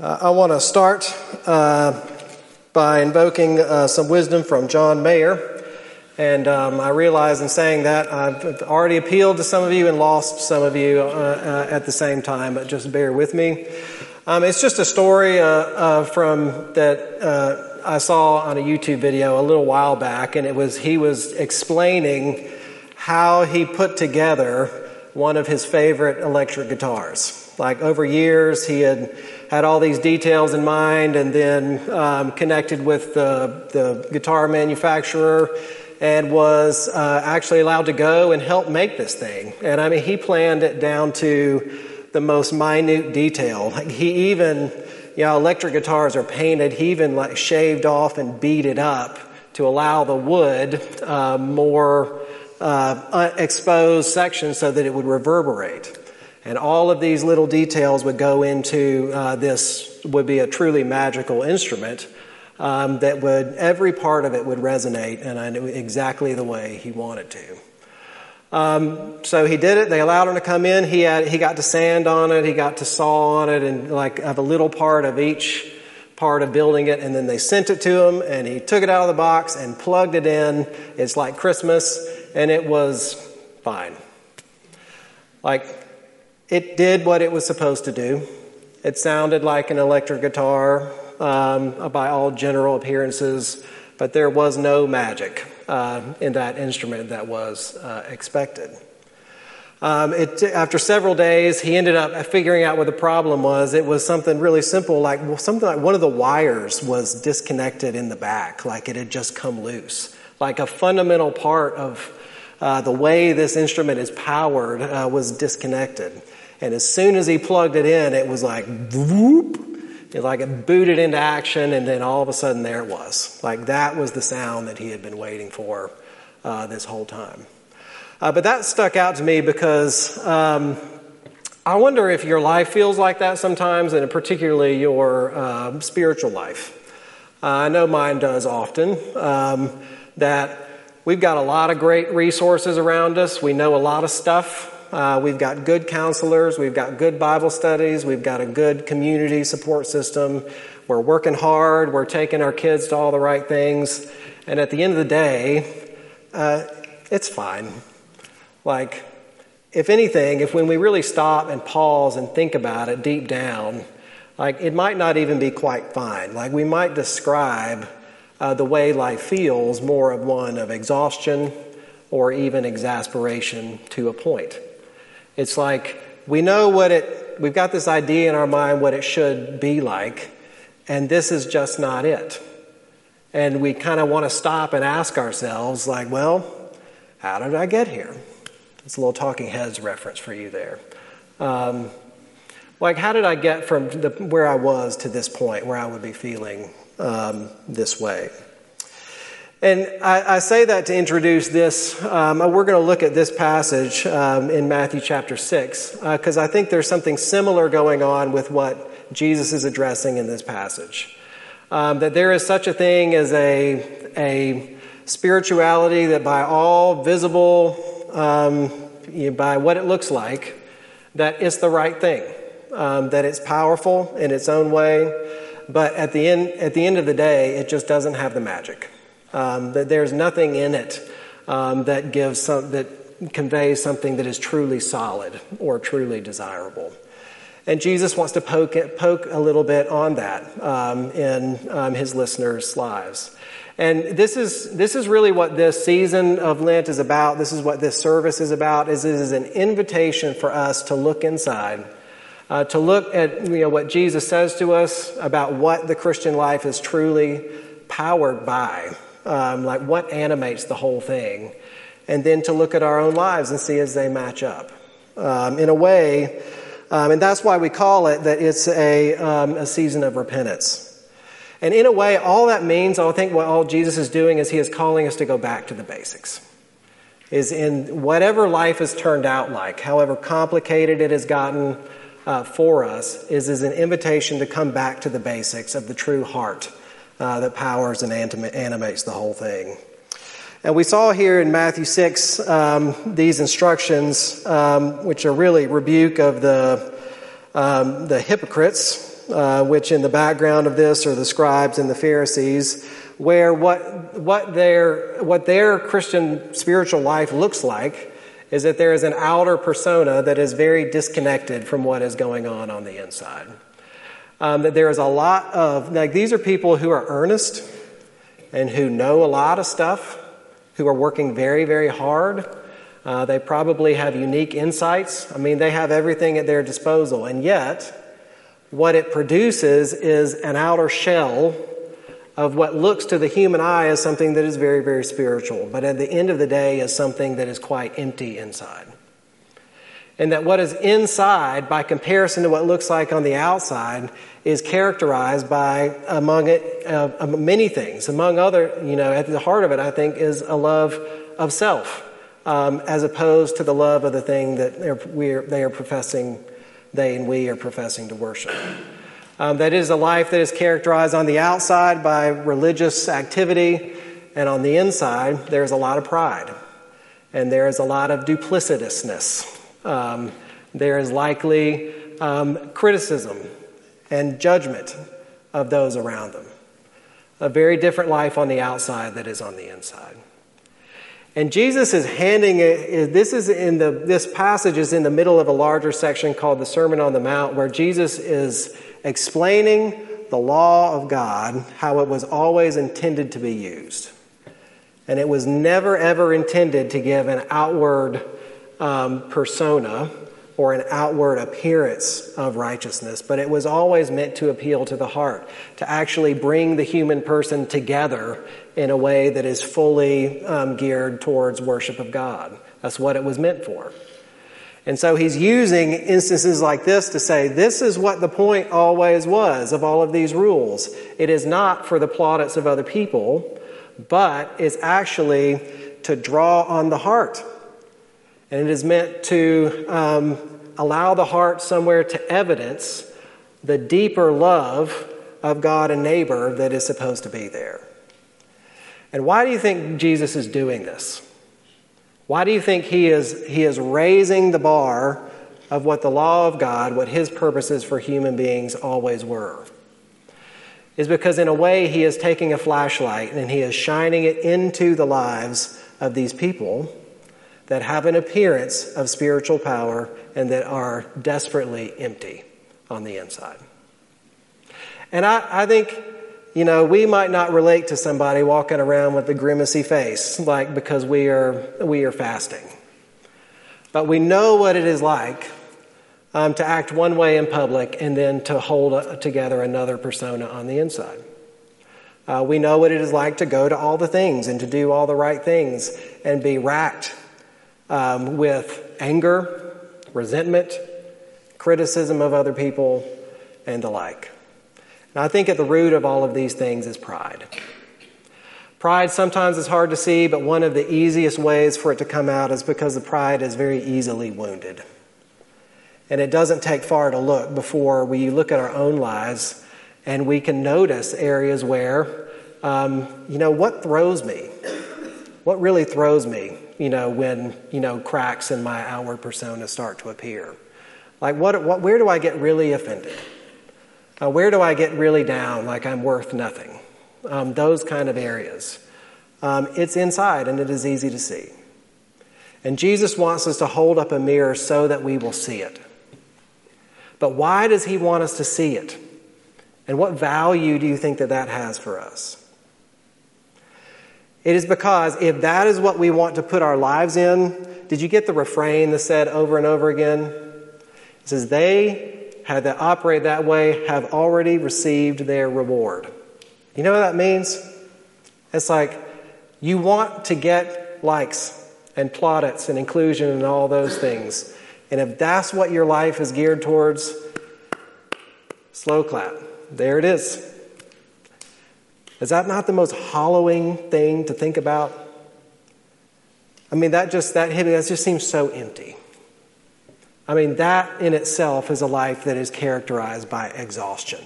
Uh, I want to start uh, by invoking uh, some wisdom from John Mayer. And um, I realize in saying that I've already appealed to some of you and lost some of you uh, uh, at the same time, but just bear with me. Um, it's just a story uh, from that I saw on a YouTube video a little while back, and it was he was explaining how he put together one of his favorite electric guitars. Like over years, he had had all these details in mind and then um, connected with the, the guitar manufacturer and was uh, actually allowed to go and help make this thing. And I mean, he planned it down to the most minute detail. Like he even, you know, electric guitars are painted. He even like shaved off and beat it up to allow the wood uh, more uh, exposed sections so that it would reverberate. And all of these little details would go into uh, this, would be a truly magical instrument um, that would, every part of it would resonate and I knew exactly the way he wanted to. Um, so he did it. They allowed him to come in. He had, he got to sand on it. He got to saw on it and like have a little part of each part of building it. And then they sent it to him and he took it out of the box and plugged it in. It's like Christmas and it was fine. Like it did what it was supposed to do. It sounded like an electric guitar um, by all general appearances, but there was no magic uh, in that instrument that was uh, expected. Um, it, after several days, he ended up figuring out what the problem was. It was something really simple, like well, something like one of the wires was disconnected in the back, like it had just come loose. Like a fundamental part of uh, the way this instrument is powered uh, was disconnected. And as soon as he plugged it in, it was like whoop. It like it booted into action, and then all of a sudden there it was. Like that was the sound that he had been waiting for uh, this whole time. Uh, but that stuck out to me because um, I wonder if your life feels like that sometimes, and particularly your uh, spiritual life. Uh, I know mine does often. Um, that we've got a lot of great resources around us. We know a lot of stuff. Uh, we've got good counselors, we've got good Bible studies, we've got a good community support system. We're working hard, we're taking our kids to all the right things. And at the end of the day, uh, it's fine. Like, if anything, if when we really stop and pause and think about it deep down, like it might not even be quite fine. Like we might describe uh, the way life feels more of one of exhaustion or even exasperation to a point. It's like we know what it, we've got this idea in our mind what it should be like, and this is just not it. And we kind of want to stop and ask ourselves, like, well, how did I get here? It's a little Talking Heads reference for you there. Um, like, how did I get from the, where I was to this point where I would be feeling um, this way? And I, I, say that to introduce this. Um, we're going to look at this passage um, in Matthew chapter 6, because uh, I think there's something similar going on with what Jesus is addressing in this passage. Um, that there is such a thing as a, a spirituality that, by all visible, um, you know, by what it looks like, that it's the right thing, um, that it's powerful in its own way, but at the end, at the end of the day, it just doesn't have the magic. Um, that there's nothing in it um, that gives some, that conveys something that is truly solid or truly desirable. And Jesus wants to poke, it, poke a little bit on that um, in um, his listeners' lives. And this is, this is really what this season of Lent is about. This is what this service is about, is it is an invitation for us to look inside, uh, to look at you know, what Jesus says to us about what the Christian life is truly powered by um, like what animates the whole thing, and then to look at our own lives and see as they match up. Um, in a way, um, and that's why we call it that it's a, um, a season of repentance. And in a way, all that means, I think what all Jesus is doing is he is calling us to go back to the basics. Is in whatever life has turned out like, however complicated it has gotten uh, for us, is, is an invitation to come back to the basics of the true heart uh, that powers and animates the whole thing. And we saw here in Matthew 6 um, these instructions, um, which are really rebuke of the, um, the hypocrites uh, which in the background of this are the scribes and the Pharisees, where what, what, their, what their Christian spiritual life looks like is that there is an outer persona that is very disconnected from what is going on on the inside. Um, that there is a lot of, like, these are people who are earnest and who know a lot of stuff, who are working very, very hard. Uh, they probably have unique insights. I mean, they have everything at their disposal. And yet, what it produces is an outer shell of what looks to the human eye as something that is very, very spiritual, but at the end of the day is something that is quite empty inside. And that what is inside, by comparison to what looks like on the outside, is characterized by, among it, uh, many things. Among other, you know, at the heart of it, I think, is a love of self, um, as opposed to the love of the thing that they're, they are professing, they and we are professing to worship. Um, that is a life that is characterized on the outside by religious activity, and on the inside, there's a lot of pride, and there is a lot of duplicitousness. Um, there is likely um, criticism and judgment of those around them. A very different life on the outside that is on the inside. And Jesus is handing it, this is in the, this passage is in the middle of a larger section called the Sermon on the Mount, where Jesus is explaining the law of God, how it was always intended to be used. And it was never, ever intended to give an outward um, persona or an outward appearance of righteousness, but it was always meant to appeal to the heart, to actually bring the human person together in a way that is fully um, geared towards worship of God. That's what it was meant for. And so he's using instances like this to say, this is what the point always was of all of these rules. It is not for the plaudits of other people, but it's actually to draw on the heart. And it is meant to um, allow the heart somewhere to evidence the deeper love of God and neighbor that is supposed to be there. And why do you think Jesus is doing this? Why do you think he is, he is raising the bar of what the law of God, what his purposes for human beings always were? Is because, in a way, he is taking a flashlight and he is shining it into the lives of these people that have an appearance of spiritual power and that are desperately empty on the inside. And I, I think you know, we might not relate to somebody walking around with a grimacy face, like because we are, we are fasting. But we know what it is like um, to act one way in public and then to hold together another persona on the inside. Uh, we know what it is like to go to all the things and to do all the right things and be racked um, with anger, resentment, criticism of other people, and the like. And I think at the root of all of these things is pride. Pride sometimes is hard to see, but one of the easiest ways for it to come out is because the pride is very easily wounded. And it doesn't take far to look before we look at our own lives and we can notice areas where, um, you know, what throws me? What really throws me, you know, when, you know, cracks in my outward persona start to appear? Like, what, what, where do I get really offended? Uh, where do I get really down, like I'm worth nothing? Um, those kind of areas. Um, it's inside and it is easy to see. And Jesus wants us to hold up a mirror so that we will see it. But why does he want us to see it? And what value do you think that that has for us? It is because if that is what we want to put our lives in, did you get the refrain that said over and over again? It says, They had that operate that way have already received their reward. You know what that means? It's like you want to get likes and plaudits and inclusion and all those things. And if that's what your life is geared towards, slow clap. There it is. Is that not the most hollowing thing to think about? I mean, that just that hit that just seems so empty. I mean, that in itself is a life that is characterized by exhaustion.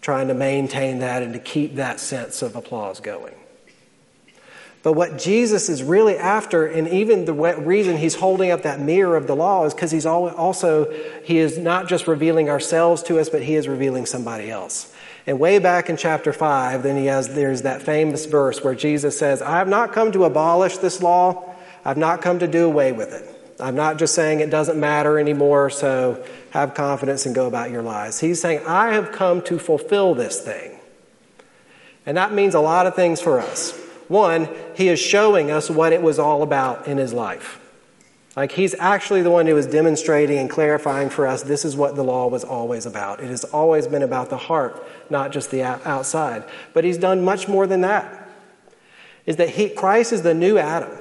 Trying to maintain that and to keep that sense of applause going. But what Jesus is really after, and even the reason he's holding up that mirror of the law, is because he's also, he is not just revealing ourselves to us, but he is revealing somebody else. And way back in chapter 5, then he has, there's that famous verse where Jesus says, I have not come to abolish this law, I've not come to do away with it. I'm not just saying it doesn't matter anymore, so have confidence and go about your lives. He's saying, I have come to fulfill this thing. And that means a lot of things for us. One, he is showing us what it was all about in his life. Like he's actually the one who is demonstrating and clarifying for us this is what the law was always about. It has always been about the heart, not just the outside. But he's done much more than that. Is that he, Christ is the new Adam.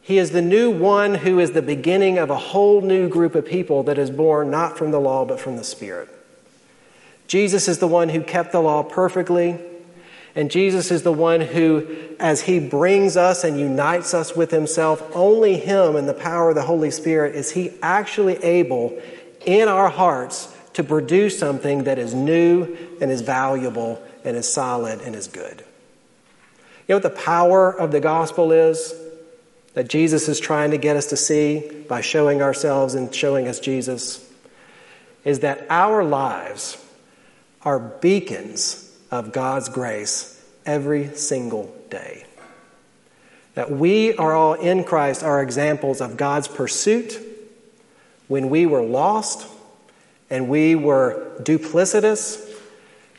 He is the new one who is the beginning of a whole new group of people that is born not from the law but from the Spirit. Jesus is the one who kept the law perfectly and Jesus is the one who, as he brings us and unites us with himself, only him and the power of the Holy Spirit is he actually able in our hearts to produce something that is new and is valuable and is solid and is good. You know what the power of the gospel is? That Jesus is trying to get us to see by showing ourselves and showing us Jesus? Is that our lives are beacons of God's grace every single day. That we are all in Christ are examples of God's pursuit when we were lost and we were duplicitous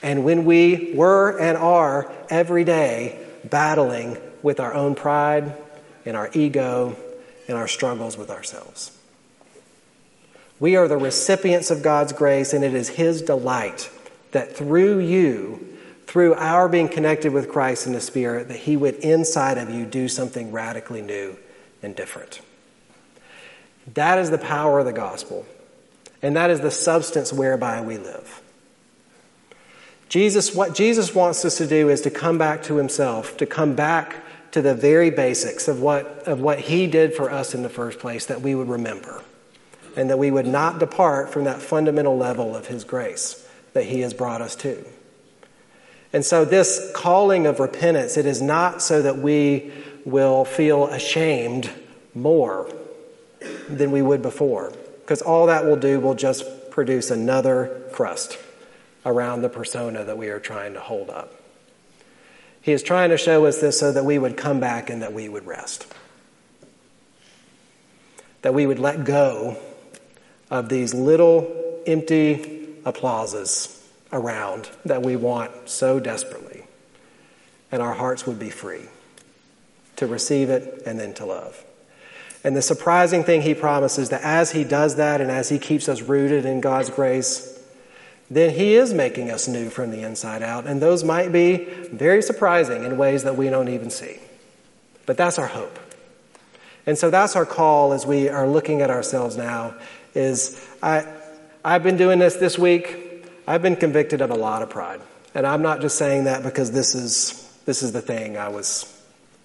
and when we were and are every day battling with our own pride and our ego and our struggles with ourselves. We are the recipients of God's grace, and it is His delight that through you through our being connected with Christ in the Spirit, that He would inside of you do something radically new and different. That is the power of the gospel, and that is the substance whereby we live. Jesus, what Jesus wants us to do is to come back to Himself, to come back to the very basics of what, of what He did for us in the first place, that we would remember, and that we would not depart from that fundamental level of His grace that He has brought us to. And so, this calling of repentance, it is not so that we will feel ashamed more than we would before, because all that will do will just produce another crust around the persona that we are trying to hold up. He is trying to show us this so that we would come back and that we would rest. That we would let go of these little empty applauses around that we want so desperately. And our hearts would be free to receive it and then to love. And the surprising thing he promises that as he does that and as he keeps us rooted in God's grace, then he is making us new from the inside out. And those might be very surprising in ways that we don't even see. But that's our hope. And so that's our call as we are looking at ourselves now is I, I've been doing this this week I've been convicted of a lot of pride. And I'm not just saying that because this is, this is the thing I was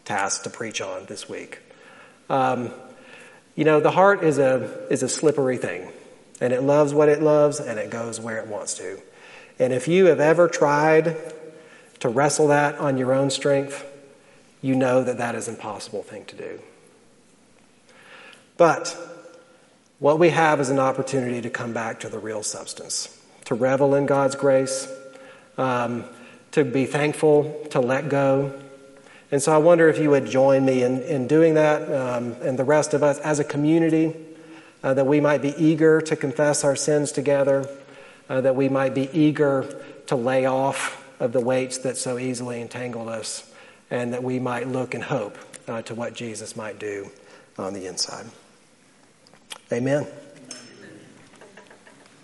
tasked to preach on this week. Um, you know, the heart is a, is a slippery thing, and it loves what it loves, and it goes where it wants to. And if you have ever tried to wrestle that on your own strength, you know that that is an impossible thing to do. But what we have is an opportunity to come back to the real substance to revel in God's grace, um, to be thankful, to let go. And so I wonder if you would join me in, in doing that um, and the rest of us as a community, uh, that we might be eager to confess our sins together, uh, that we might be eager to lay off of the weights that so easily entangle us, and that we might look and hope uh, to what Jesus might do on the inside. Amen.